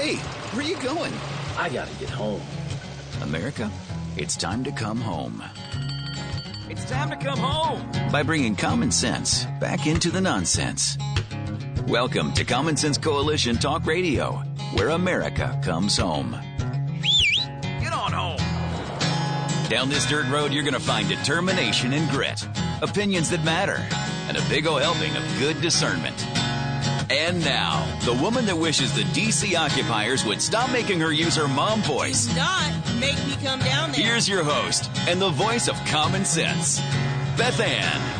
Hey, where are you going? I gotta get home. America, it's time to come home. It's time to come home. By bringing common sense back into the nonsense. Welcome to Common Sense Coalition Talk Radio, where America comes home. Get on home. Down this dirt road, you're going to find determination and grit, opinions that matter, and a big ol' helping of good discernment. And now, the woman that wishes the DC occupiers would stop making her use her mom voice. Not make me come down there. Here's your host and the voice of common sense, Beth Ann.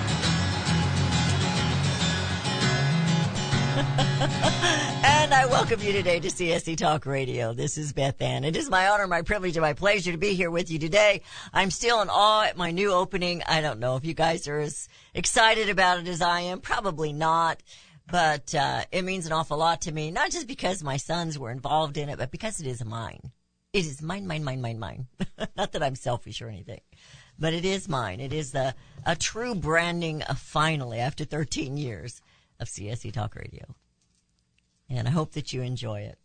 and I welcome you today to CSC Talk Radio. This is Beth Ann. It is my honor, my privilege, and my pleasure to be here with you today. I'm still in awe at my new opening. I don't know if you guys are as excited about it as I am. Probably not but uh, it means an awful lot to me. Not just because my sons were involved in it, but because it is mine. It is mine, mine, mine, mine, mine. not that I'm selfish or anything, but it is mine. It is the a true branding of finally after 13 years of CSC Talk Radio, and I hope that you enjoy it,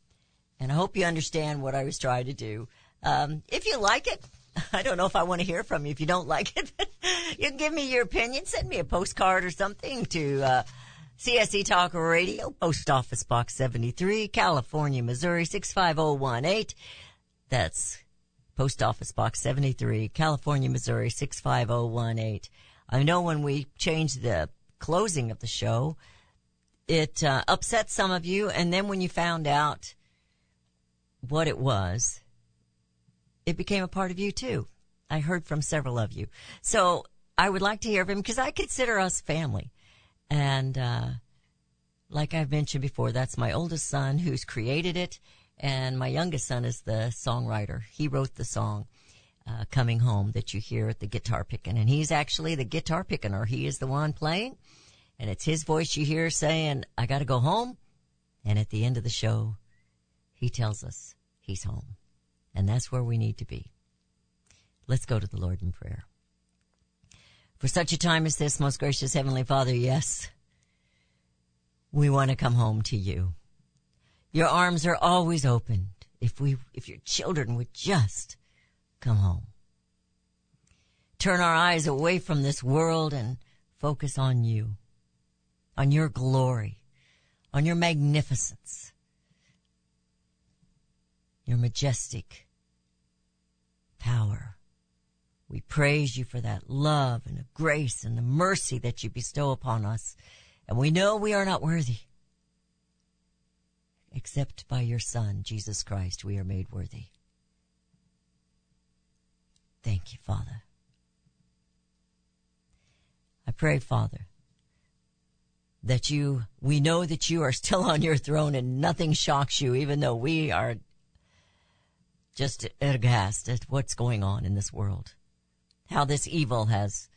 and I hope you understand what I was trying to do. Um, if you like it, I don't know if I want to hear from you. If you don't like it, you can give me your opinion. Send me a postcard or something to. Uh, CSC Talk Radio, Post Office Box 73, California, Missouri 65018. That's Post Office Box 73, California, Missouri 65018. I know when we changed the closing of the show, it uh, upset some of you, and then when you found out what it was, it became a part of you too. I heard from several of you. So I would like to hear from because I consider us family. And, uh, like I've mentioned before, that's my oldest son who's created it. And my youngest son is the songwriter. He wrote the song, uh, coming home that you hear at the guitar picking. And he's actually the guitar picking or he is the one playing. And it's his voice you hear saying, I gotta go home. And at the end of the show, he tells us he's home. And that's where we need to be. Let's go to the Lord in prayer. For such a time as this, most gracious Heavenly Father, yes, we want to come home to you. Your arms are always open if we, if your children would just come home. Turn our eyes away from this world and focus on you, on your glory, on your magnificence, your majestic power. We praise you for that love and the grace and the mercy that you bestow upon us. And we know we are not worthy. Except by your Son, Jesus Christ, we are made worthy. Thank you, Father. I pray, Father, that you, we know that you are still on your throne and nothing shocks you, even though we are just aghast at what's going on in this world how this evil has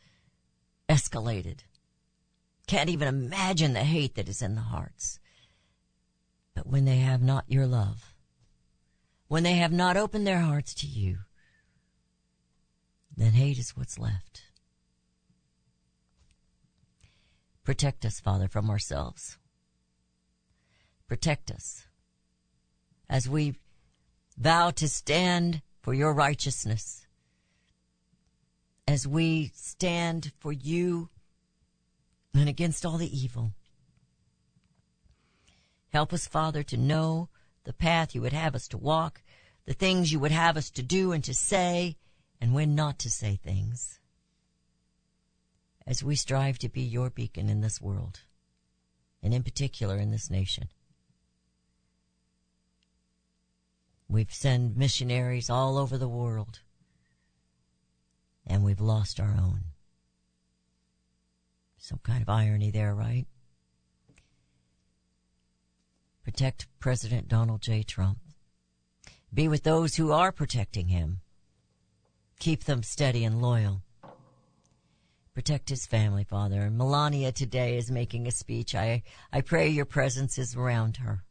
escalated. Can't even imagine the hate that is in the hearts. But when they have not your love, when they have not opened their hearts to you, then hate is what's left. Protect us, Father, from ourselves. Protect us as we vow to stand for your righteousness as we stand for you and against all the evil. Help us, Father, to know the path you would have us to walk, the things you would have us to do and to say, and when not to say things. As we strive to be your beacon in this world, and in particular in this nation. We've sent missionaries all over the world and we've lost our own. Some kind of irony there, right? Protect President Donald J. Trump. Be with those who are protecting him. Keep them steady and loyal. Protect his family, Father. And Melania today is making a speech. I, I pray your presence is around her.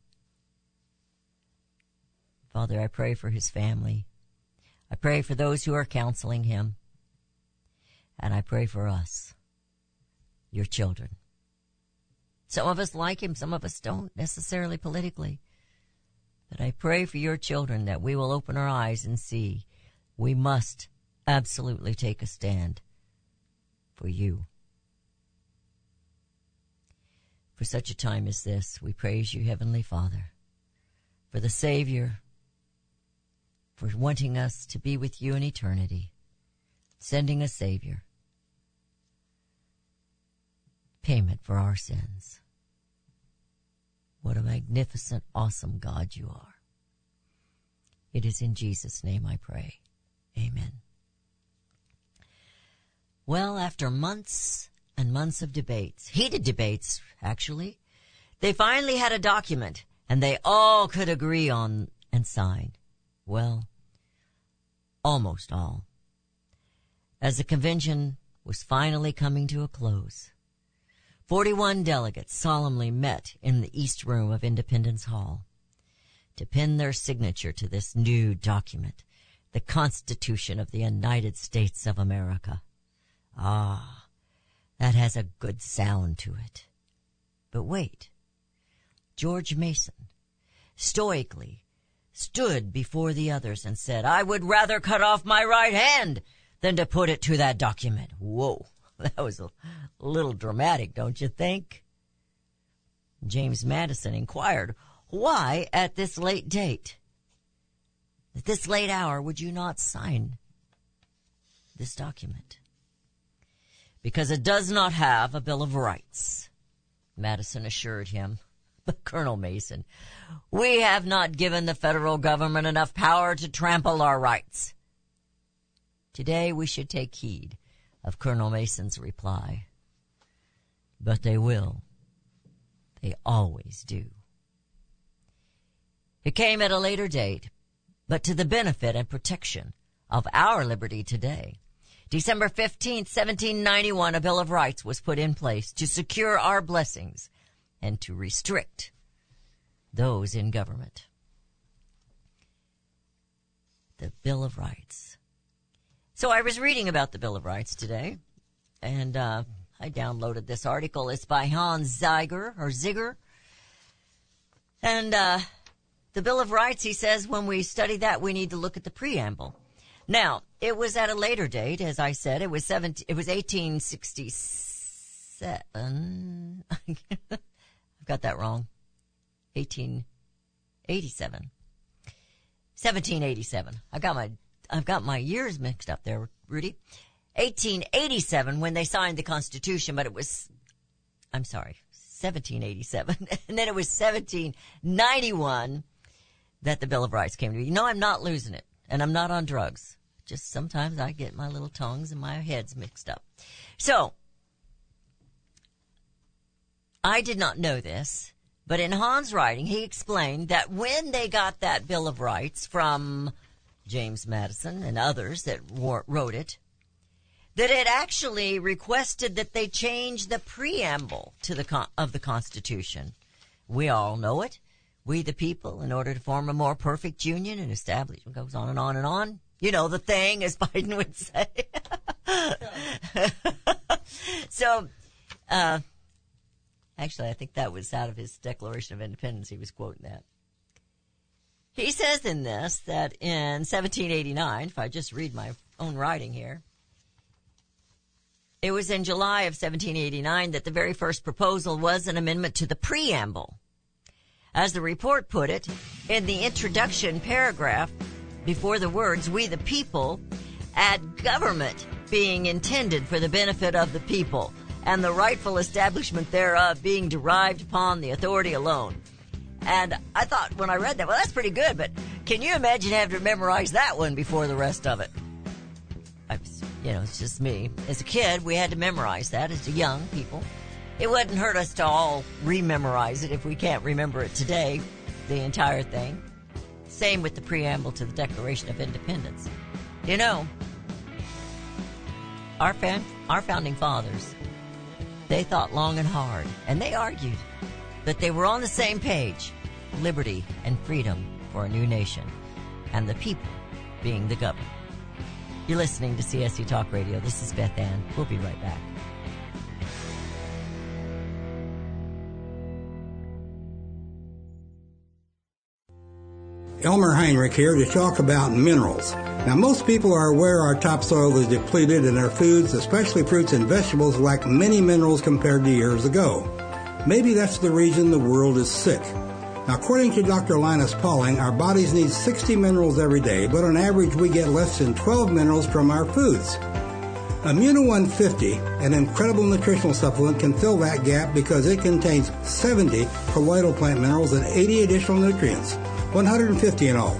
Father, I pray for his family. I pray for those who are counseling him. And I pray for us, your children. Some of us like him, some of us don't necessarily politically. But I pray for your children that we will open our eyes and see we must absolutely take a stand for you. For such a time as this, we praise you, Heavenly Father, for the Savior, for wanting us to be with you in eternity, sending a Savior, payment for our sins. What a magnificent, awesome God you are. It is in Jesus' name I pray. Amen. Well, after months and months of debates, heated debates, actually, they finally had a document and they all could agree on and sign. Well, almost all. As the convention was finally coming to a close, 41 delegates solemnly met in the East Room of Independence Hall to pin their signature to this new document, the Constitution of the United States of America. Ah, that has a good sound to it. But wait. George Mason stoically stood before the others and said, I would rather cut off my right hand than to put it to that document. Whoa. That was a little dramatic, don't you think? James Madison inquired, why at this late date? At this late hour would you not sign this document? Because it does not have a Bill of Rights, Madison assured him. But Colonel Mason, we have not given the federal government enough power to trample our rights. Today we should take heed of Colonel Mason's reply. But they will. They always do. It came at a later date, but to the benefit and protection of our liberty today. December 15, 1791, a Bill of Rights was put in place to secure our blessings and to restrict those in government. The Bill of Rights. So I was reading about the Bill of Rights today, and uh, I downloaded this article. It's by Hans Zeiger or Ziger, and uh, the Bill of Rights. He says when we study that, we need to look at the preamble. Now it was at a later date, as I said. It was 17, It was eighteen sixty seven. I've got that wrong. Eighteen eighty seven. 1787. I got my I've got my years mixed up there, Rudy. 1887 when they signed the Constitution, but it was, I'm sorry, 1787. and then it was 1791 that the Bill of Rights came to be. You know, I'm not losing it and I'm not on drugs. Just sometimes I get my little tongues and my heads mixed up. So, I did not know this, but in Hans' writing, he explained that when they got that Bill of Rights from James Madison and others that wrote it, that it actually requested that they change the preamble to the of the Constitution. We all know it. We the people, in order to form a more perfect union and establishment, goes on and on and on. You know the thing, as Biden would say. so, uh, actually, I think that was out of his Declaration of Independence. He was quoting that. He says in this that in 1789, if I just read my own writing here, it was in July of 1789 that the very first proposal was an amendment to the preamble. As the report put it, in the introduction paragraph, before the words, we the people, add government being intended for the benefit of the people, and the rightful establishment thereof being derived upon the authority alone. And I thought when I read that, well, that's pretty good, but can you imagine having to memorize that one before the rest of it? I you know, it's just me. As a kid, we had to memorize that as young people. It wouldn't hurt us to all rememorize it if we can't remember it today, the entire thing. Same with the preamble to the Declaration of Independence. You know, our, fam- our founding fathers, they thought long and hard, and they argued, but they were on the same page liberty, and freedom for a new nation, and the people being the government. You're listening to CSC Talk Radio. This is Beth Ann. We'll be right back. Elmer Heinrich here to talk about minerals. Now, most people are aware our topsoil is depleted and our foods, especially fruits and vegetables, lack many minerals compared to years ago. Maybe that's the reason the world is sick. According to Dr. Linus Pauling, our bodies need 60 minerals every day, but on average we get less than 12 minerals from our foods. Immuno 150, an incredible nutritional supplement, can fill that gap because it contains 70 colloidal plant minerals and 80 additional nutrients, 150 in all.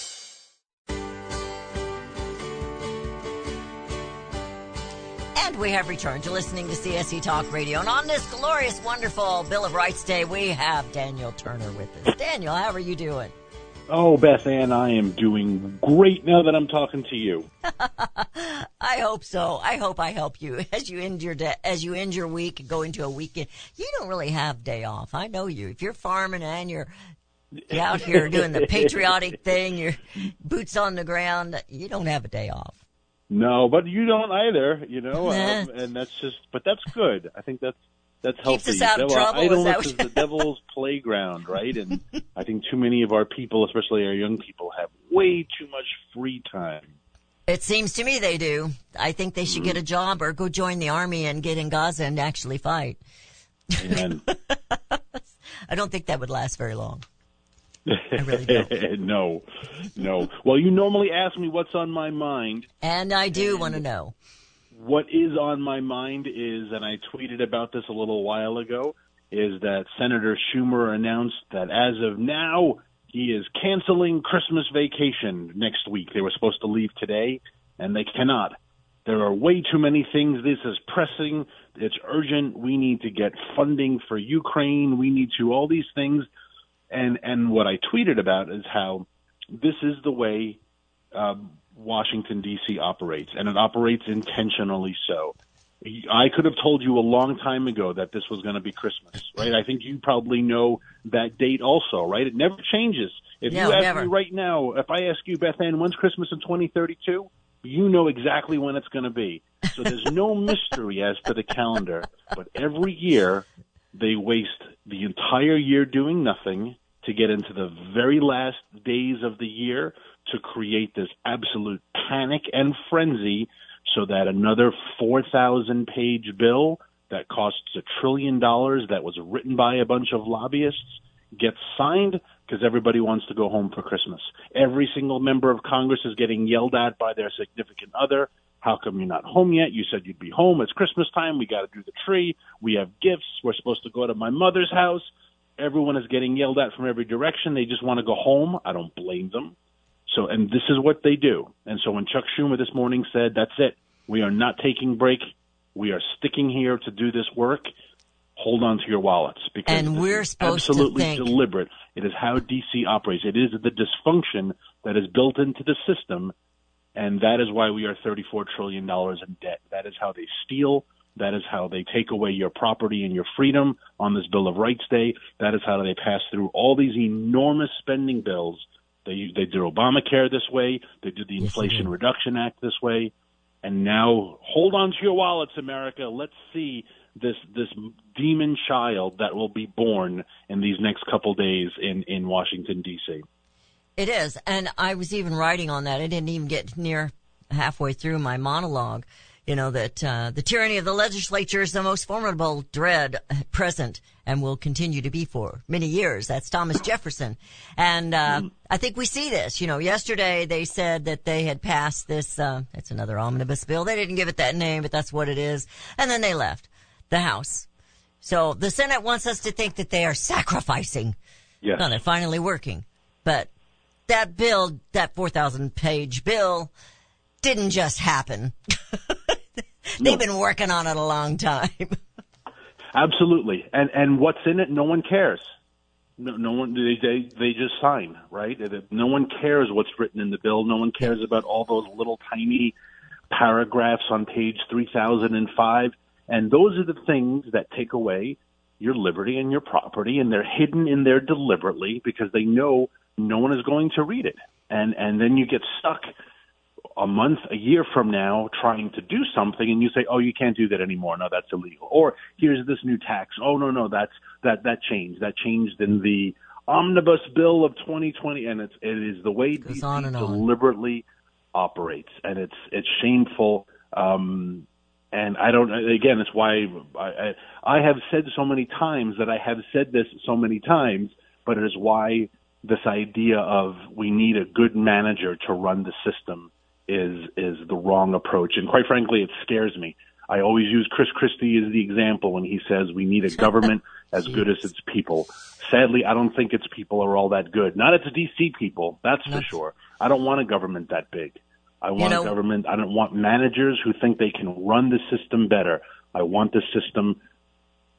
We have returned to listening to CSC Talk Radio. And on this glorious, wonderful Bill of Rights Day, we have Daniel Turner with us. Daniel, how are you doing? Oh, Beth Ann, I am doing great now that I'm talking to you. I hope so. I hope I help you as you end your day, as you end your week and go into a weekend. You don't really have day off. I know you. If you're farming and you're you're out here doing the patriotic thing, your boots on the ground, you don't have a day off. No, but you don't either, you know, um, and that's just, but that's good. I think that's that's Keeps healthy. us out of Devil- trouble, is that Idleness is the devil's playground, right? And I think too many of our people, especially our young people, have way too much free time. It seems to me they do. I think they should get a job or go join the army and get in Gaza and actually fight. I don't think that would last very long. I really don't. no, no. Well, you normally ask me what's on my mind. And I do want to know. what is on my mind is, and I tweeted about this a little while ago, is that Senator Schumer announced that as of now, he is canceling Christmas vacation next week. They were supposed to leave today, and they cannot. There are way too many things. This is pressing. It's urgent. We need to get funding for Ukraine. We need to all these things. And and what I tweeted about is how this is the way um, Washington D.C. operates, and it operates intentionally so. I could have told you a long time ago that this was going to be Christmas, right? I think you probably know that date also, right? It never changes. If No, you ask never. me right now, if I ask you, Beth Ann, when's Christmas in 2032? You know exactly when it's going to be. So there's no mystery as to the calendar. But every year, they waste the entire year doing nothing to get into the very last days of the year to create this absolute panic and frenzy so that another 4,000 page bill that costs a trillion dollars that was written by a bunch of lobbyists gets signed because everybody wants to go home for Christmas. Every single member of Congress is getting yelled at by their significant other. How come you're not home yet? You said you'd be home. It's Christmas time. We got to do the tree. We have gifts. We're supposed to go to my mother's house. Everyone is getting yelled at from every direction. They just want to go home. I don't blame them. So, and this is what they do. And so when Chuck Schumer this morning said, that's it, we are not taking break. We are sticking here to do this work. Hold on to your wallets because and we're supposed absolutely to think, deliberate. It is how DC operates. It is the dysfunction that is built into the system, and that is why we are $34 trillion in debt. That is how they steal. That is how they take away your property and your freedom on this Bill of Rights Day. That is how they pass through all these enormous spending bills. They they did Obamacare this way. They did the Inflation. Reduction Act this way. And now hold on to your wallets, America. Let's see this this demon child that will be born in these next couple days in in Washington D.C. It is. And I was even writing on that. I didn't even get near halfway through my monologue. You know, that uh, the tyranny of the legislature is the most formidable dread present and will continue to be for many years. That's Thomas Jefferson. And uh, I think we see this. You know, yesterday they said that they had passed this, uh, it's another omnibus bill. They didn't give it that name, but that's what it is. And then they left the House. So the Senate wants us to think that they are sacrificing Yes. no, they're finally working. But that bill, that 4,000 page bill, didn't just happen. They've been working on it a long time. Absolutely. And and what's in it? No one cares. No, no one. They, they they just sign, right? No one cares what's written in the bill. No one cares about all those little tiny paragraphs on page three thousand and five. And those are the things that take away your liberty and your property, and they're hidden in there deliberately because they know no one is going to read it. And and then you get stuck a month, a year from now trying to do something and you say, "Oh, you can't do that anymore. No, that's illegal." Or here's this new tax. Oh, no, no, that's that that changed. That changed in the omnibus bill of 2020 and it's it is the way DC and on. deliberately operates and it's it's shameful um and I don't again it's why I, I I have said so many times that I have said this so many times but it is why this idea of we need a good manager to run the system is is the wrong approach. And quite frankly, it scares me. I always use Chris Christie as the example when he says we need a government as good as its people. Sadly, I don't think its people are all that good. Not its DC people, that's for sure. I don't want a government that big. I want know- a government. I don't want managers who think they can run the system better. I want the system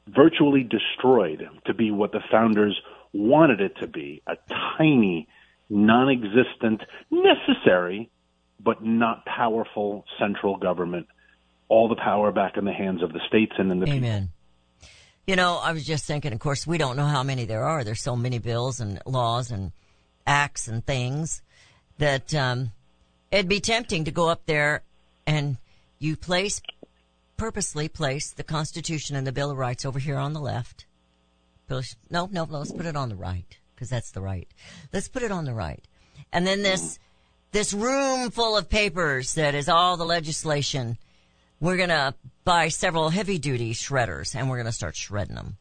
virtually destroyed to be what the founders wanted it to be a tiny, non existent, necessary, but not powerful central government. All the power back in the hands of the states and in the people. Amen. You know, I was just thinking, of course, we don't know how many there are. There's so many bills and laws and acts and things that um, it'd be tempting to go up there and you place, purposely place the Constitution and the Bill of Rights over here on the left. Push- No, no, no, let's put it on the right because that's the right. Let's put it on the right. And then this, this room full of papers that is all the legislation we're gonna buy several heavy duty shredders and we're gonna start shredding them.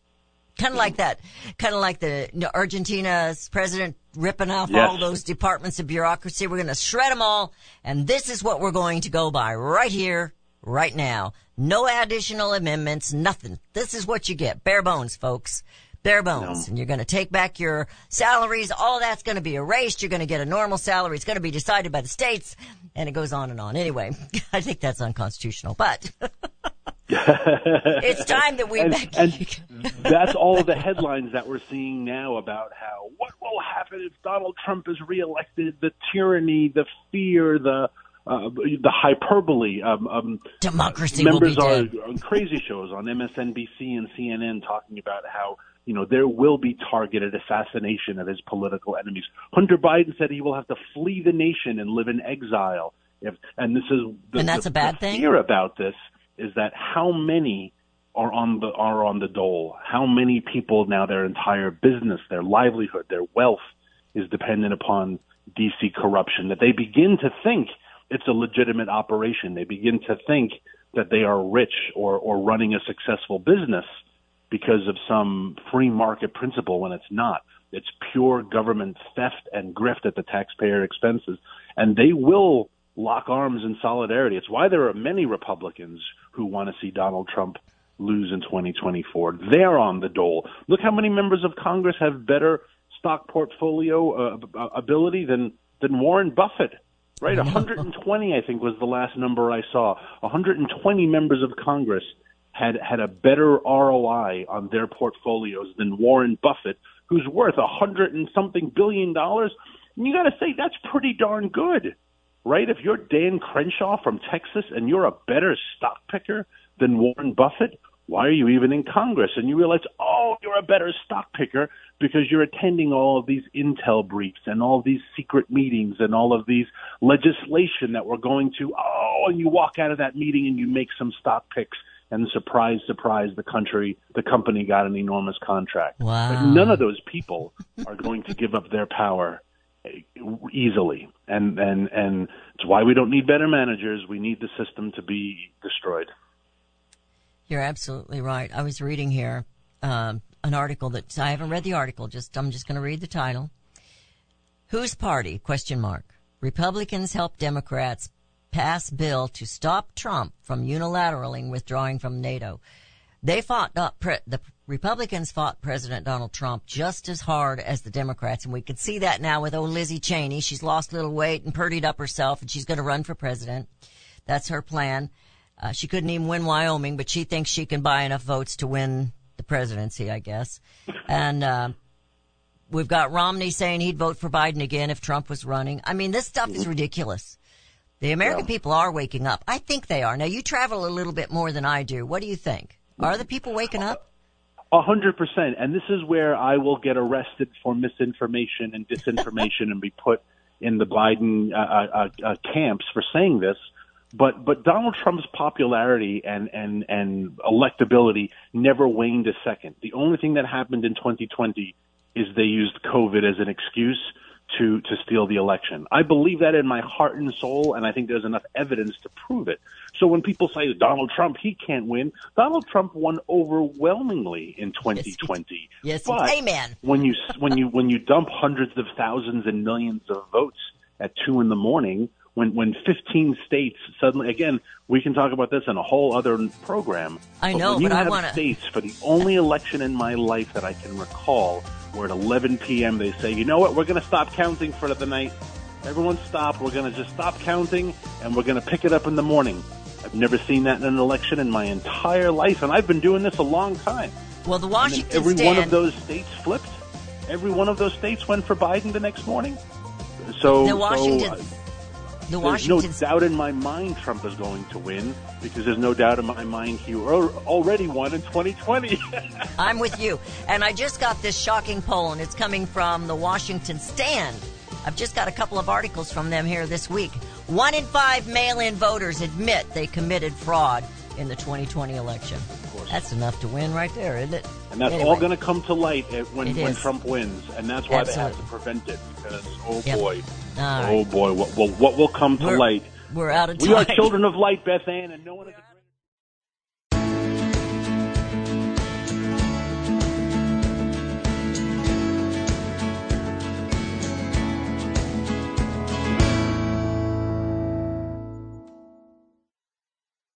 Kind of like that, kind of like the you know, Argentina's president ripping off Yes. all those departments of bureaucracy. We're gonna shred them all, and this is what we're going to go by right here, right now. No additional amendments, nothing. This is what you get, bare bones, folks. Bare bones. And you're going to take back your salaries. All that's going to be erased. You're going to get a normal salary. It's going to be decided by the states. And it goes on and on. Anyway, I think that's unconstitutional, but it's time that we and, and that's all the headlines that we're seeing now about how what will happen if Donald Trump is reelected, the tyranny, the fear, the uh, the hyperbole. Um, um, Democracy will be members are on crazy shows on MSNBC and CNN talking about how you know there will be targeted assassination of his political enemies. Hunter Biden said he will have to flee the nation and live in exile. If, and this is the, And that's the- a bad the thing? Fear about this is that how many are on the are on the dole? How many people now their entire business, their livelihood, their wealth is dependent upon DC corruption that they begin to think it's a legitimate operation. They begin to think that they are rich or or running a successful business because of some free market principle when it's not. It's pure government theft and grift at the taxpayer expenses. And they will lock arms in solidarity. It's why there are many Republicans who want to see Donald Trump lose in 2024. They're on the dole. Look how many members of Congress have better stock portfolio uh, ability than than Warren Buffett. Right, 120 I think was the last number I saw. 120 members of Congress had had a better ROI on their portfolios than Warren Buffett, who's worth a hundred and something billion dollars. And you got to say that's pretty darn good, right? If you're Dan Crenshaw from Texas and you're a better stock picker than Warren Buffett, why are you even in Congress? And you realize, oh, you're a better stock picker because you're attending all of these intel briefs and all these secret meetings and all of these legislation that we're going to. Oh, and you walk out of that meeting and you make some stock picks and surprise, surprise, the country, the company got an enormous contract. Wow. But none of those people are going to give up their power easily, and and and it's why we don't need better managers. We need the system to be destroyed. You're absolutely right. I was reading here um, an article that I haven't read the article. Just I'm just going to read the title. Whose party? Question mark. Republicans help Democrats pass bill to stop Trump from unilaterally withdrawing from NATO. They fought pre- the Republicans fought President Donald Trump just as hard as the Democrats, and we can see that now with old Lizzie Cheney. She's lost a little weight and purdied up herself, and she's going to run for president. That's her plan. Uh, she couldn't even win Wyoming, but she thinks she can buy enough votes to win the presidency, I guess. And uh, we've got Romney saying he'd vote for Biden again if Trump was running. I mean, this stuff is ridiculous. The American yeah. people are waking up. I think they are. Now, you travel a little bit more than I do. What do you think? Are the people waking up? A hundred percent. And this is where I will get arrested for misinformation and disinformation and be put in the Biden uh, uh, uh, uh, camps for saying this. But but Donald Trump's popularity and and and electability never waned a second. The only thing that happened in 2020 is they used COVID as an excuse to to steal the election. I believe that in my heart and soul, and I think there's enough evidence to prove it. So when people say Donald Trump, he can't win, Donald Trump won overwhelmingly in 2020. Yes, but amen. when you when you when you dump hundreds of thousands and millions of votes at two in the morning, when when 15 states suddenly again we can talk about this in a whole other program. I know, but, when you but I want states for the only election in my life that I can recall where at 11 p.m. they say, you know what, we're going to stop counting for the night. Everyone stop. We're going to just stop counting and we're going to pick it up in the morning. I've never seen that in an election in my entire life, and I've been doing this a long time. Well, the Washington every stand... one of those states flipped. Every one of those states went for Biden the next morning. So, the Washington, so, the there's no doubt in my mind Trump is going to win because there's no doubt in my mind he already won in 2020. I'm with you. And I just got this shocking poll, and it's coming from the Washington Stand. I've just got a couple of articles from them here this week. One in five mail in voters admit they committed fraud in the 2020 election. That's enough to win right there, isn't it? And that's anyway. all going to come to light when, when. Trump wins. And that's why Absolutely. they have to prevent it because, oh Yep. boy, All oh right. boy, what, what, what will come to We're- light? We're out of time. We are children of light, Beth Ann, and no one is.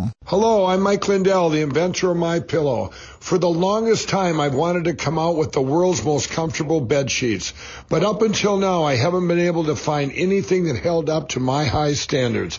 home. Hello, I'm Mike Lindell, the inventor of My Pillow. For the longest time, I've wanted to come out with the world's most comfortable bed sheets. But up until now, I haven't been able to find anything that held up to my high standards.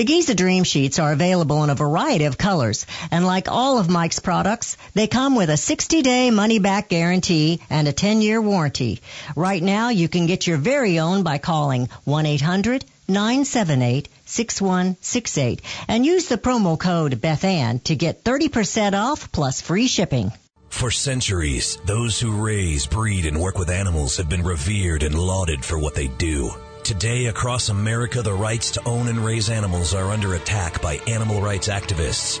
The Giza Dream Sheets are available in a variety of colors, and like all of Mike's products, they come with a 60-day money-back guarantee and a 10-year warranty. Right now, you can get your very own by calling 1-800-978-6168 and use the promo code BethAnn to get 30% off plus free shipping. For centuries, those who raise, breed, and work with animals have been revered and lauded for what they do. Today, across America, the rights to own and raise animals are under attack by animal rights activists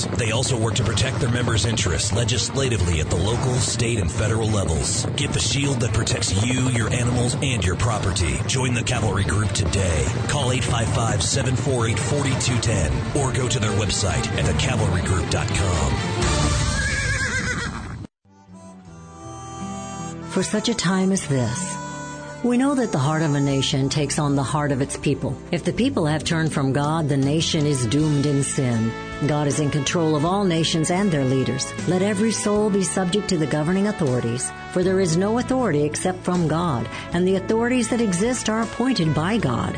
They also work to protect their members' interests legislatively at the local, state, and federal levels. Get the shield that protects you, your animals, and your property. Join the Cavalry Group today. Call 855 748 4210 or go to their website at thecavalrygroup.com. For such a time as this, we know that the heart of a nation takes on the heart of its people. If the people have turned from God, the nation is doomed in sin. God is in control of all nations and their leaders. Let every soul be subject to the governing authorities, for there is no authority except from God, and the authorities that exist are appointed by God.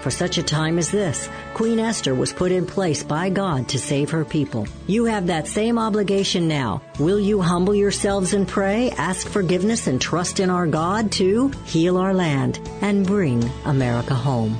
For such a time as this, Queen Esther was put in place by God to save her people. You have that same obligation now. Will you humble yourselves and pray, ask forgiveness, and trust in our God to heal our land and bring America home?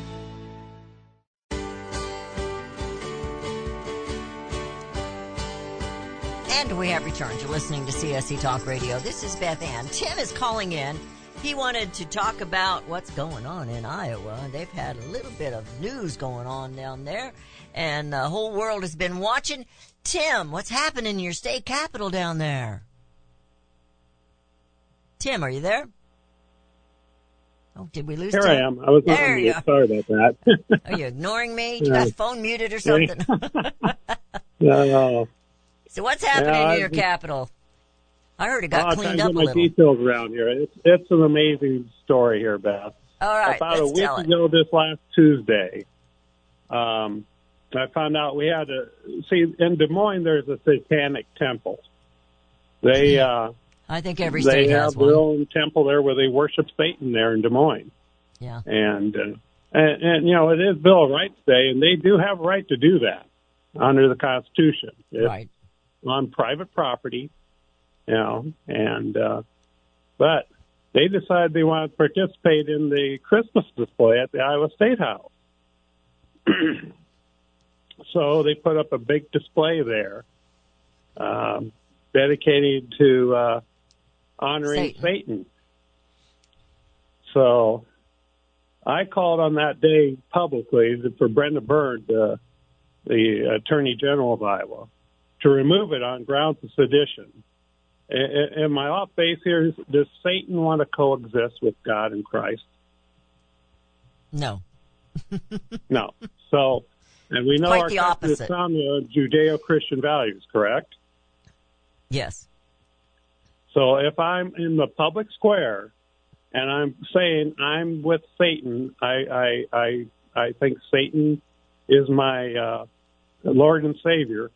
And we have returned. You're listening to CSC Talk Radio. This is Beth Ann. Tim is calling in he wanted to talk about what's going on in Iowa. They've had a little bit of news going on down there, and the whole world has been watching. Tim, what's happening in your state capital down there? Tim, are you there? Oh, did we lose? Here Tim? I am. I was there on you. Sorry about that. are you ignoring me? You got phone muted or something? no. So what's happening Yeah, in your I've- capital? I heard got try cleaned up a my little. details around here. It's it's an amazing story here, Beth. All right, About a week ago, this last Tuesday, um, I found out we had a see in Des Moines. There's a satanic temple. They uh, I think every they state have has their one. own temple there where they worship Satan there in Des Moines. Yeah. and uh, and, and you know it is Bill of Rights Day, and they do have a right to do that under the Constitution. It's Right. on private property, you know, and uh, but they decided they wanted to participate in the Christmas display at the Iowa State House. so they put up a big display there, um, dedicated to uh, honoring Satan. Satan. So I called on that day publicly for Brenna Bird, uh, the Attorney General of Iowa, to remove it on grounds of sedition. Am I off base here? Does Satan want to coexist with God and Christ? No. no. So, and we know Quite our the is opposite. founded on Judeo-Christian values, correct? Yes. So if I'm in the public square and I'm saying I'm with Satan, I I I, I think Satan is my uh, Lord and Savior.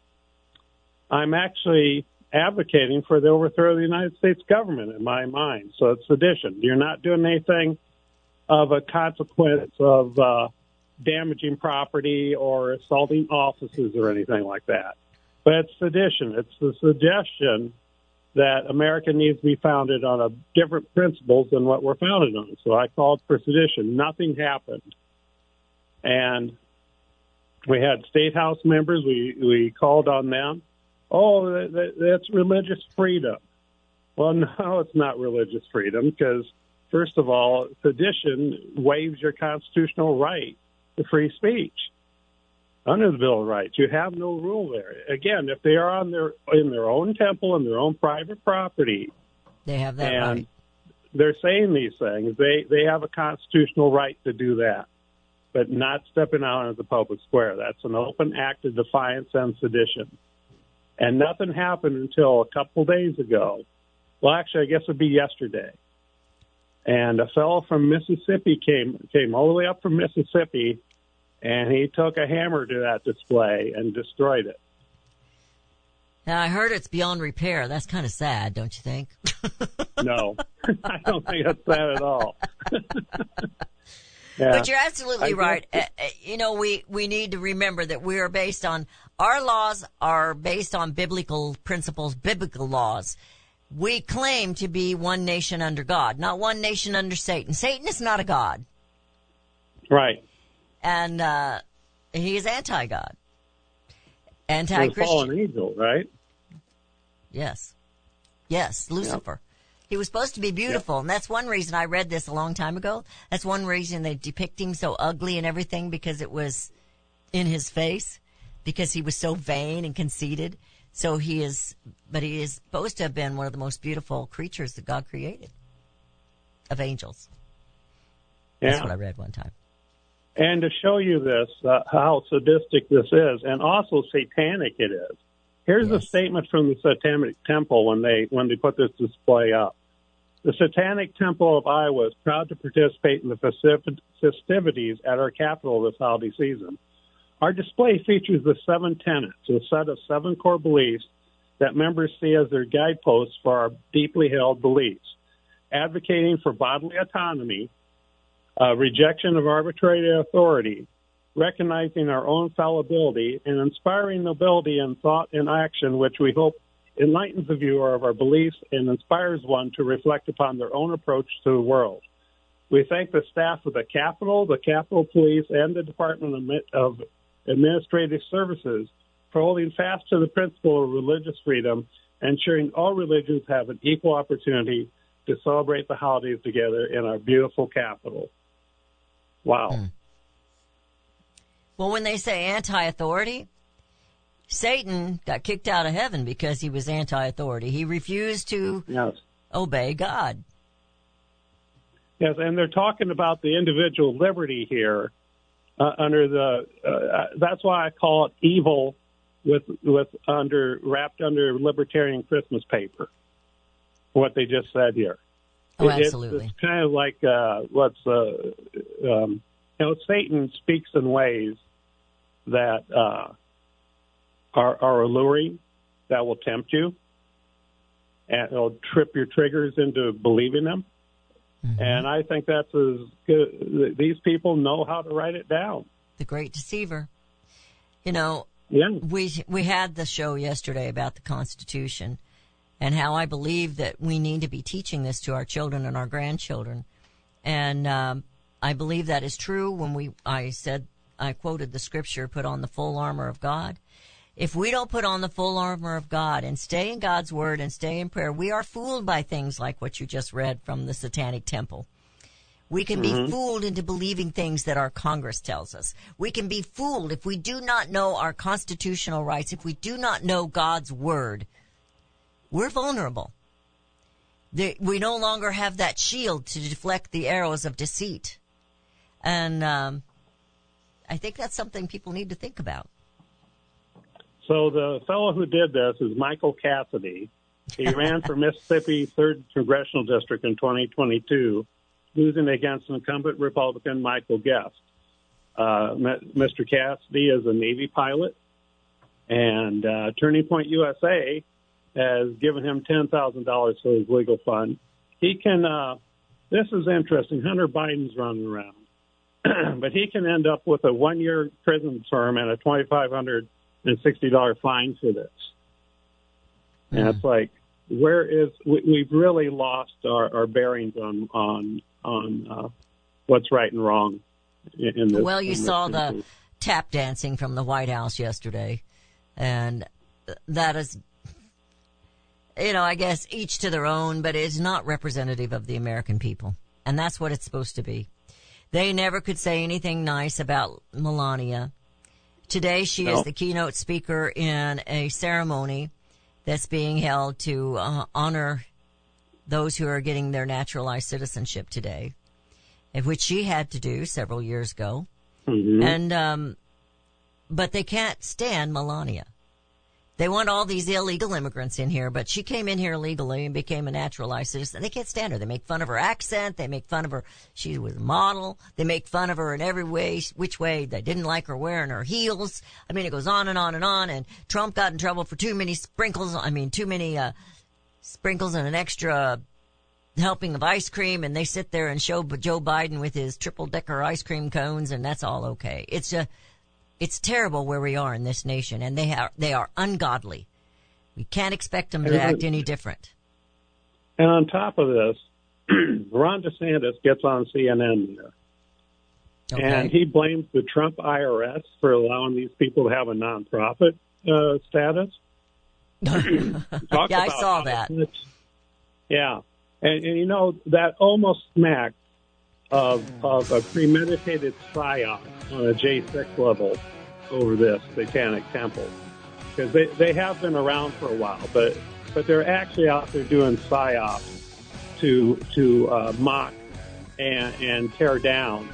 I'm actually advocating for the overthrow of the United States government in my mind. So it's sedition. You're not doing anything of a consequence of uh, damaging property or assaulting offices or anything like that. But it's sedition. It's the suggestion that America needs to be founded on a different principles than what we're founded on. So I called for sedition. Nothing happened. And we had state house members. We, we called on them. Oh, that, that, that's religious freedom. Well, no, it's not religious freedom because, first of all, sedition waives your constitutional right to free speech under the Bill of Rights. You have no rule there. Again, if they are on their in their own temple and their own private property, They have that and right. they're saying these things, they they have a constitutional right to do that, but not stepping out into the public square. That's an open act of defiance and sedition. And nothing happened until a couple days ago. Well, actually, I guess it'd be yesterday. And a fellow from Mississippi came came all the way up from Mississippi and he took a hammer to that display and destroyed it. Now I heard it's beyond repair. That's kind of sad, don't you think? No, I don't think that's that at all. Yeah. But you're absolutely I right. it- Uh, uh, you know, we, we need to remember that we are based on, our laws are based on biblical principles, biblical laws. We claim to be one nation under God, not one nation under Satan. Satan is not a God. Right. And, uh, he is anti-God. He was a Anti-Christian. fallen angel, right? Yes. Yes, Lucifer. He was supposed to be beautiful, and that's one reason I read this a long time ago. That's one reason they depict him so ugly and everything because it was in his face, because he was so vain and conceited. So he is, but he is supposed to have been one of the most beautiful creatures that God created of angels. That's what I read one time. And to show you this, uh, how sadistic this is, and also satanic it is. Here's a statement from the Satanic Temple when they when they put this display up. The Satanic Temple of Iowa is proud to participate in the festivities at our capital this holiday season. Our display features the seven tenets, a set of seven core beliefs that members see as their guideposts for our deeply held beliefs, advocating for bodily autonomy, uh, rejection of arbitrary authority, recognizing our own fallibility, and inspiring nobility in thought and action, which we hope enlightens the viewer of our beliefs and inspires one to reflect upon their own approach to the world. We thank the staff of the Capitol, the Capitol Police, and the Department of of Administrative Services for holding fast to the principle of religious freedom, ensuring all religions have an equal opportunity to celebrate the holidays together in our beautiful capital. Wow. Hmm. Well, when they say anti-authority, Satan got kicked out of heaven because he was anti-authority. He refused to Yes. obey God. Yes, and they're talking about the individual liberty here uh, under the. Uh, that's why I call it evil, with with under wrapped under libertarian Christmas paper. What they just said here. Oh, It- it's- absolutely. It's, kind of like uh, what's uh, um, you know Satan speaks in ways that uh, are are alluring, that will tempt you, and it'll trip your triggers into believing them. And I think that's as good. These people know how to write it down. the great deceiver. You know, Yeah. we we had the show yesterday about the Constitution and how I believe that we need to be teaching this to our children and our grandchildren. And um, I believe that is true. When we I said I quoted the scripture, "Put on the full armor of God." If we don't put on the full armor of God and stay in God's word and stay in prayer, we are fooled by things like what you just read from the Satanic Temple We can be fooled into believing things that our Congress tells us. We can be fooled if we do not know our constitutional rights, if we do not know God's word. We're vulnerable. We no longer have that shield to deflect the arrows of deceit. And um, I think that's something people need to think about. So the fellow who did this is Michael Cassidy. He ran for Mississippi 3rd Congressional District in 2022, losing against incumbent Republican Michael Guest. Uh, Mr. Cassidy is a Navy pilot, and uh, Turning Point USA has given him $10,000 for his legal fund. He can, uh, this is interesting. Hunter Biden's running around, but he can end up with a one year prison term and a $2,560 fine for this. And it's like, where is, we, have really lost our, our, bearings on, on, on uh, what's right and wrong in, in this. Well, you saw the tap dancing from the White House yesterday, and that is you know, I guess each to their own, but it's not representative of the American people. And that's what it's supposed to be. They never could say anything nice about Melania. Today she no. is the keynote speaker in a ceremony that's being held to uh, honor those who are getting their naturalized citizenship today, which she had to do several years ago. Mm-hmm. And, um, but they can't stand Melania. They want all these illegal immigrants in here, but she came in here legally and became a naturalized citizen. They can't stand her. They make fun of her accent. They make fun of her. She was a model. They make fun of her in every way, which way. They didn't like her wearing her heels. I mean, it goes on and on and on. And Trump got in trouble for too many sprinkles. I mean, too many, uh, sprinkles and an extra helping of ice cream and they sit there and show Joe Biden with his triple decker ice cream cones and that's all okay. It's a, it's terrible where we are in this nation, and they are they are ungodly. We can't expect them to act any different. And on top of this, Ron DeSantis gets on CNN here, okay. and he blames the Trump IRS for allowing these people to have a nonprofit uh, status. yeah, I saw that. Yeah, and, and you know that almost smacks of of a premeditated psyop on a J6 level over this satanic temple because they, they have been around for a while, but but they're actually out there doing psyops to to uh, mock and and tear down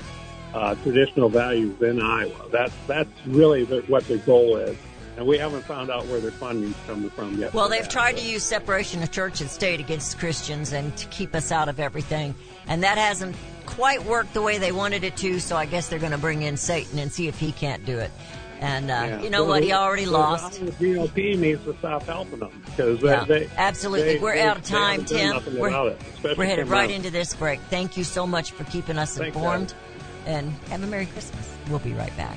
uh, traditional values in Iowa. That's that's really the, what their goal is. And we haven't found out where their funding's coming from yet. Well, they've that, tried but. to use separation of church and state against Christians and to keep us out of everything. And that hasn't quite worked the way they wanted it to, so I guess they're going to bring in Satan and see if he can't do it. And uh, yeah. you know so what? He already so lost. The GOP needs to stop helping them because yeah, they, absolutely. They, we're they, out of time, Tim. We're, it, we're headed right into this break. Thank you so much for keeping us Thanks, informed, and have a Merry Christmas. We'll be right back.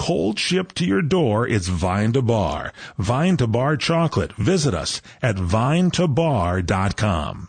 Cold shipped to your door, it's Vine to Bar. Vine to Bar chocolate. Visit us at vinetobar.com.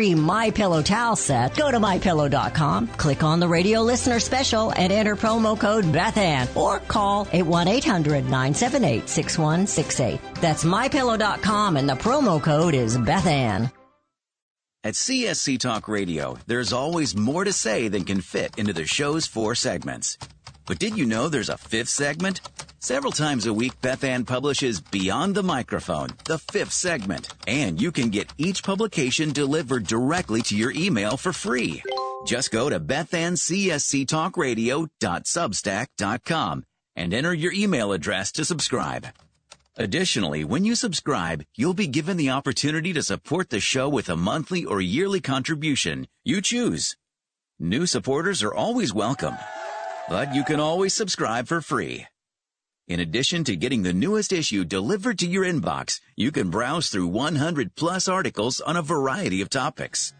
free My Pillow towel set, go to mypillow.com, click on the radio listener special, and enter promo code Bethann, or call 1-800-978-6168. That's mypillow.com, and the promo code is Bethann. At CSC Talk Radio, there's always more to say than can fit into the show's four segments. But did you know there's a fifth segment? Several times a week, Beth Ann publishes Beyond the Microphone, the fifth segment, and you can get each publication delivered directly to your email for free. Just go to bethancscsctalkradio.substack.com and enter your email address to subscribe. Additionally, when you subscribe, you'll be given the opportunity to support the show with a monthly or yearly contribution. You choose. New supporters are always welcome, but you can always subscribe for free. In addition to getting the newest issue delivered to your inbox, you can browse through 100 plus articles on a variety of topics.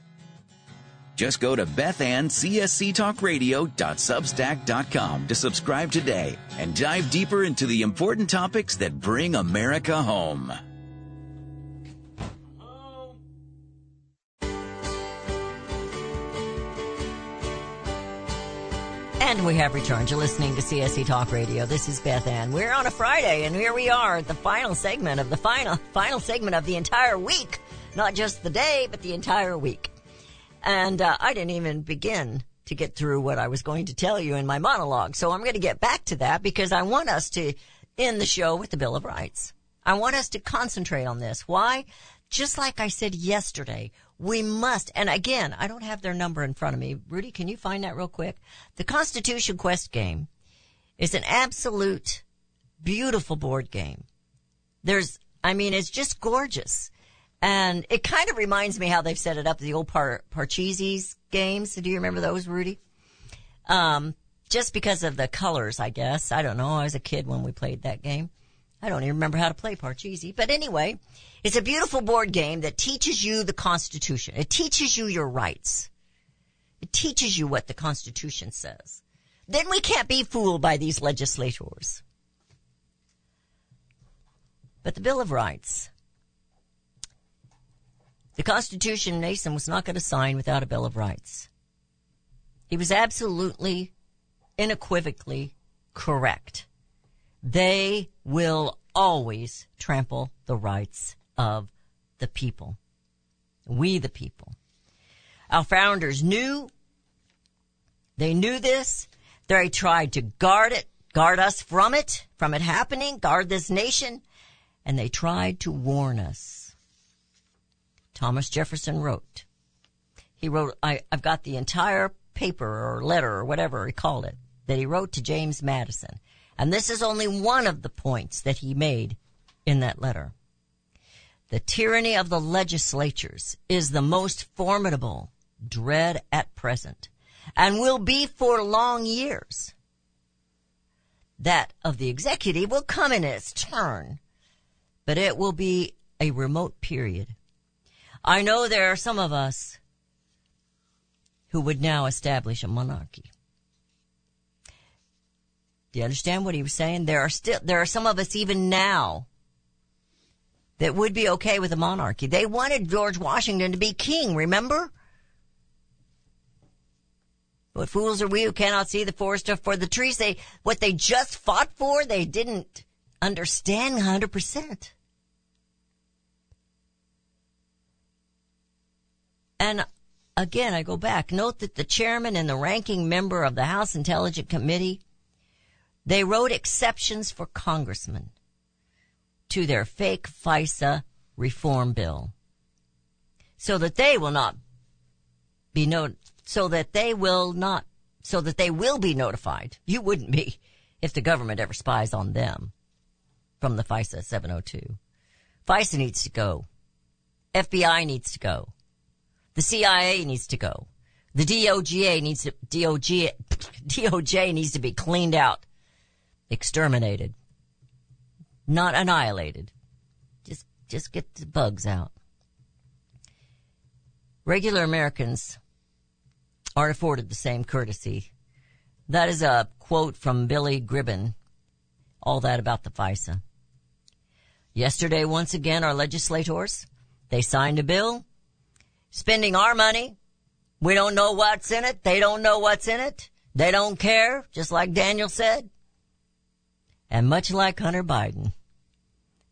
Just go to bethancscsctalkradio.substack.com to subscribe today and dive deeper into the important topics that bring America home. And we have returned. You're listening to CSC Talk Radio. This is Beth Ann. We're on a Friday, and here we are, at the final segment of the final final segment of the entire week. Not just the day, but the entire week. And uh, I didn't even begin to get through what I was going to tell you in my monologue. So I'm going to get back to that because I want us to end the show with the Bill of Rights. I want us to concentrate on this. Why? Just like I said yesterday, we must, and again, I don't have their number in front of me. Rudy, can you find that real quick? The Constitution Quest game is an absolute beautiful board game. There's, I mean, it's just gorgeous. And it kind of reminds me how they've set it up, the old Par- Parcheesi's games. Do you remember those, Rudy? Um, just because of the colors, I guess. I don't know. I was a kid when we played that game. I don't even remember how to play Parcheesi. But anyway, it's a beautiful board game that teaches you the Constitution. It teaches you your rights. It teaches you what the Constitution says. Then we can't be fooled by these legislators. But the Bill of Rights. The Constitution Mason was not going to sign without a Bill of Rights. He was absolutely, unequivocally correct. They will always trample the rights of the people. We the people. Our founders knew, they knew this. They tried to guard it, guard us from it, from it happening, guard this nation, and they tried to warn us. Thomas Jefferson wrote. He wrote, I, I've got the entire paper or letter or whatever he called it that he wrote to James Madison. And this is only one of the points that he made in that letter. The tyranny of the legislatures is the most formidable dread at present and will be for long years. That of the executive will come in its turn, but it will be a remote period. I know there are some of us who would now establish a monarchy. Do you understand what he was saying? There are still, there are some of us even now that would be okay with a monarchy. They wanted George Washington to be king, remember? What fools are we who cannot see the forest for the trees? They, what they just fought for, they didn't understand 100%. And again, I go back. Note that the chairman and the ranking member of the House Intelligence Committee, they wrote exceptions for congressmen to their fake FISA reform bill so that they will not be no, so that they will not, so that they will be notified. You wouldn't be if the government ever spies on them from the FISA 702. FISA needs to go. FBI needs to go. The CIA needs to go. The needs to, DOJ needs to be cleaned out, exterminated, not annihilated. Just, just get the bugs out. Regular Americans aren't afforded the same courtesy. That is a quote from Billy Gribbin. All that about the FISA. Yesterday, once again, our legislators, they signed a bill spending our money. We don't know what's in it. They don't know what's in it. They don't care, just like Daniel said. And much like Hunter Biden,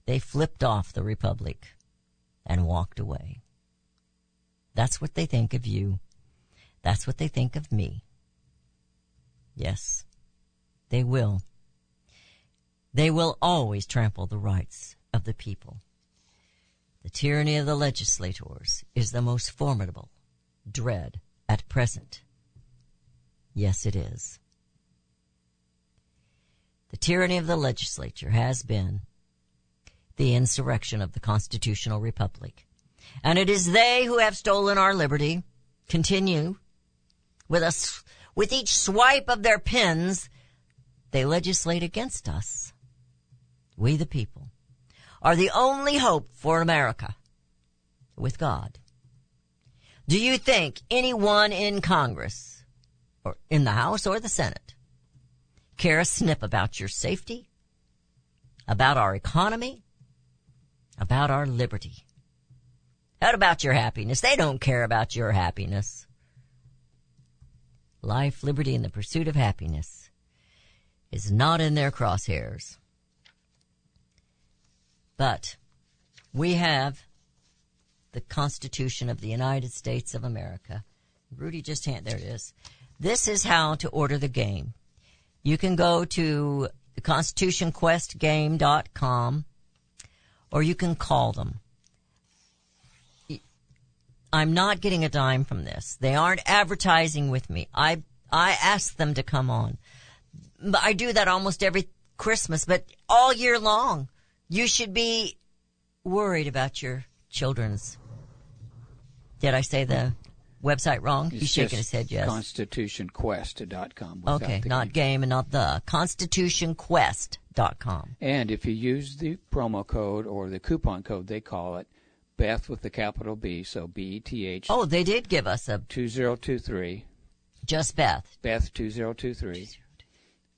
they flipped off the Republic and walked away. That's what they think of you. That's what they think of me. Yes, they will. They will always trample the rights of the people. The tyranny of the legislators is the most formidable dread at present. Yes, it is. The tyranny of the legislature has been the insurrection of the constitutional republic. And it is they who have stolen our liberty, continue with us, with each swipe of their pens, they legislate against us. We the people are the only hope for America with God. Do you think anyone in Congress or in the House or the Senate care a snip about your safety, about our economy, about our liberty? How about your happiness? They don't care about your happiness. Life, liberty, and the pursuit of happiness is not in their crosshairs. But we have the Constitution of the United States of America. Rudy just hand, there it is. This is how to order the game. You can go to constitutionquestgame.com or you can call them. I'm not getting a dime from this. They aren't advertising with me. I, I ask them to come on. I do that almost every Christmas, but all year long. You should be worried about your children's. Did I say the website wrong? It's He's shaking his head, yes. ConstitutionQuest.com. Okay, not game and not the. ConstitutionQuest.com. And if you use the promo code or the coupon code, they call it Beth with the capital B, so B E T H. Oh, they did give us a 2023. Just Beth. Beth 2023.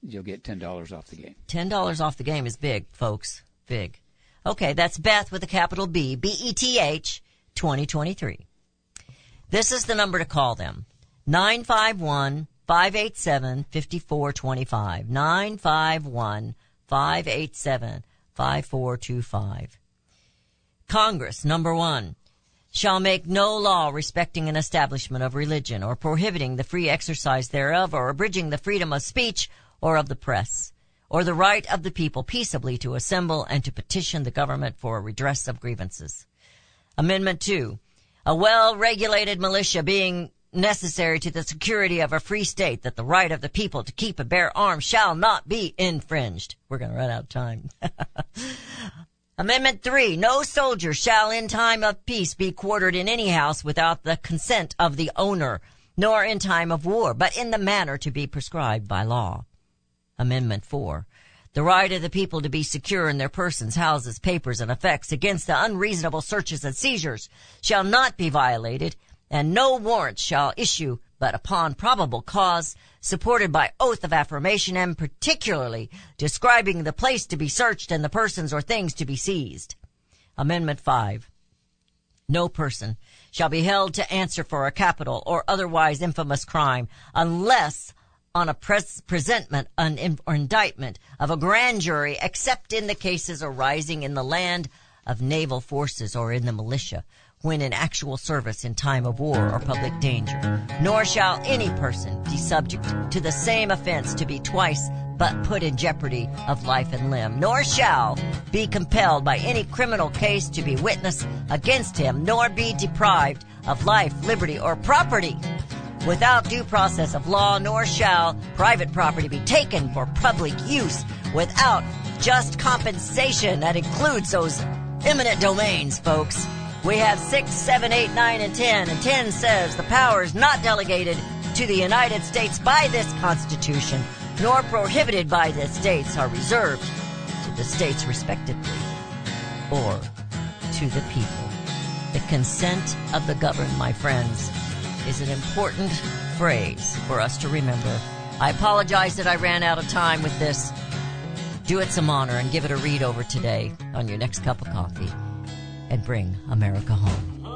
You'll get $10 off the game. $10 off the game is big, folks. Big. Okay, that's Beth with a capital B, B-E-T-H, 2023. This is the number to call them. 951 587 5425. 951 587 5425. Congress, number one, shall make no law respecting an establishment of religion or prohibiting the free exercise thereof or abridging the freedom of speech or of the press or the right of the people peaceably to assemble and to petition the government for a redress of grievances. Amendment 2. A well-regulated militia being necessary to the security of a free state that the right of the people to keep and bear arms shall not be infringed. We're going to run out of time. Amendment 3. No soldier shall in time of peace be quartered in any house without the consent of the owner, nor in time of war, but in the manner to be prescribed by law. Amendment 4. The right of the people to be secure in their persons, houses, papers, and effects against the unreasonable searches and seizures shall not be violated, and no warrant shall issue but upon probable cause, supported by oath of affirmation and particularly describing the place to be searched and the persons or things to be seized. Amendment 5. No person shall be held to answer for a capital or otherwise infamous crime unless on a pres- presentment an, or indictment of a grand jury except in the cases arising in the land of naval forces or in the militia when in actual service in time of war or public danger. Nor shall any person be subject to the same offense to be twice but put in jeopardy of life and limb, nor shall be compelled by any criminal case to be witness against him, nor be deprived of life, liberty, or property without due process of law, nor shall private property be taken for public use without just compensation. That includes those eminent domains, folks. We have 6, 7, 8, 9, and 10, and 10 says the powers not delegated to the United States by this Constitution, nor prohibited by the states, are reserved to the states respectively, or to the people. The consent of the governed, my friends, is an important phrase for us to remember. I apologize that I ran out of time with this. Do it some honor and give it a read over today on your next cup of coffee and bring America home.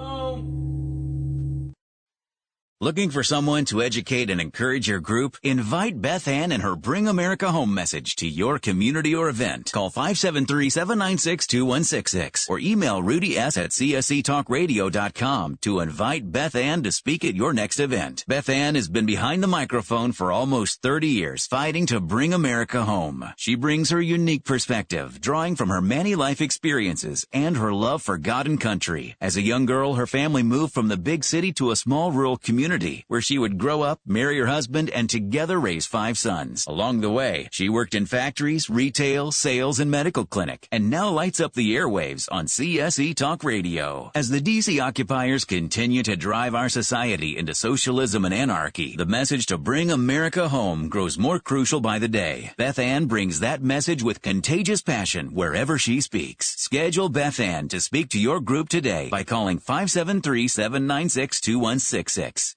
Looking for someone to educate and encourage your group? Invite Beth Ann and her Bring America Home message to your community or event. Call 573-796-2166 or email Rudy S at csctalkradio.com to invite Beth Ann to speak at your next event. Beth Ann has been behind the microphone for almost 30 years, fighting to bring America home. She brings her unique perspective, drawing from her many life experiences and her love for God and country. As a young girl, her family moved from the big city to a small rural community community where she would grow up, marry her husband, and together raise five sons. Along the way, she worked in factories, retail, sales, and medical clinic, and now lights up the airwaves on CSC Talk Radio. As the DC occupiers continue to drive our society into socialism and anarchy, the message to bring America home grows more crucial by the day. Beth Ann brings that message with contagious passion wherever she speaks. Schedule Beth Ann to speak to your group today by calling 573 796 2166.